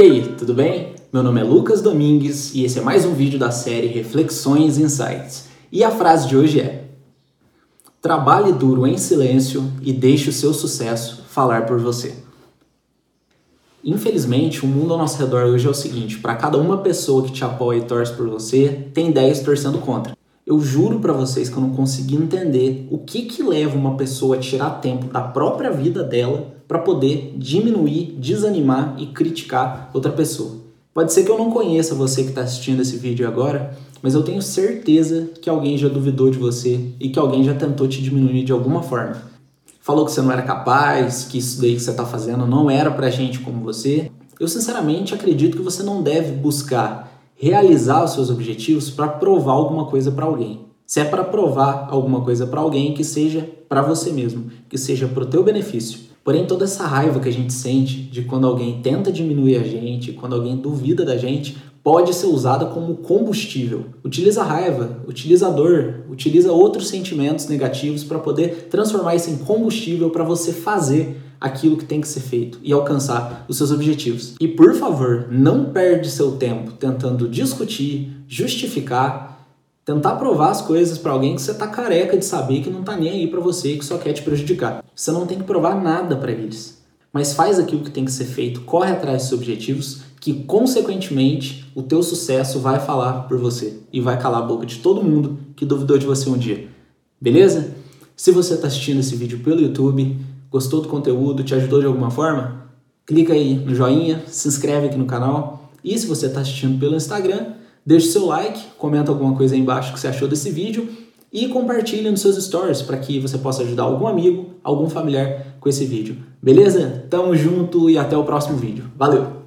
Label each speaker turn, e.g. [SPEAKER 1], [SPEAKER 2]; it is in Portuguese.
[SPEAKER 1] aí, tudo bem? Meu nome é Lucas Domingues e esse é mais um vídeo da série Reflexões e Insights. E a frase de hoje é: Trabalhe duro em silêncio e deixe o seu sucesso falar por você. Infelizmente, o mundo ao nosso redor hoje é o seguinte: para cada uma pessoa que te apoia e torce por você, tem 10 torcendo contra. Eu juro para vocês que eu não consegui entender o que que leva uma pessoa a tirar tempo da própria vida dela para poder diminuir, desanimar e criticar outra pessoa. Pode ser que eu não conheça você que está assistindo esse vídeo agora, mas eu tenho certeza que alguém já duvidou de você e que alguém já tentou te diminuir de alguma forma. Falou que você não era capaz, que isso daí que você está fazendo não era para gente como você. Eu sinceramente acredito que você não deve buscar realizar os seus objetivos para provar alguma coisa para alguém. Se é para provar alguma coisa para alguém, que seja para você mesmo, que seja para o teu benefício. Porém, toda essa raiva que a gente sente de quando alguém tenta diminuir a gente, quando alguém duvida da gente, pode ser usada como combustível. Utiliza a raiva, utiliza a dor, utiliza outros sentimentos negativos para poder transformar isso em combustível para você fazer aquilo que tem que ser feito e alcançar os seus objetivos. E por favor, não perde seu tempo tentando discutir, justificar, tentar provar as coisas para alguém que você tá careca de saber que não tá nem aí para você e que só quer te prejudicar. Você não tem que provar nada para eles. Mas faz aquilo que tem que ser feito, corre atrás dos seus objetivos, que consequentemente o teu sucesso vai falar por você e vai calar a boca de todo mundo que duvidou de você um dia. Beleza? Se você está assistindo esse vídeo pelo YouTube, Gostou do conteúdo? Te ajudou de alguma forma? Clica aí no joinha, se inscreve aqui no canal. E se você está assistindo pelo Instagram, deixe seu like, comenta alguma coisa aí embaixo que você achou desse vídeo e compartilhe nos seus stories para que você possa ajudar algum amigo, algum familiar com esse vídeo. Beleza? Tamo junto e até o próximo vídeo. Valeu!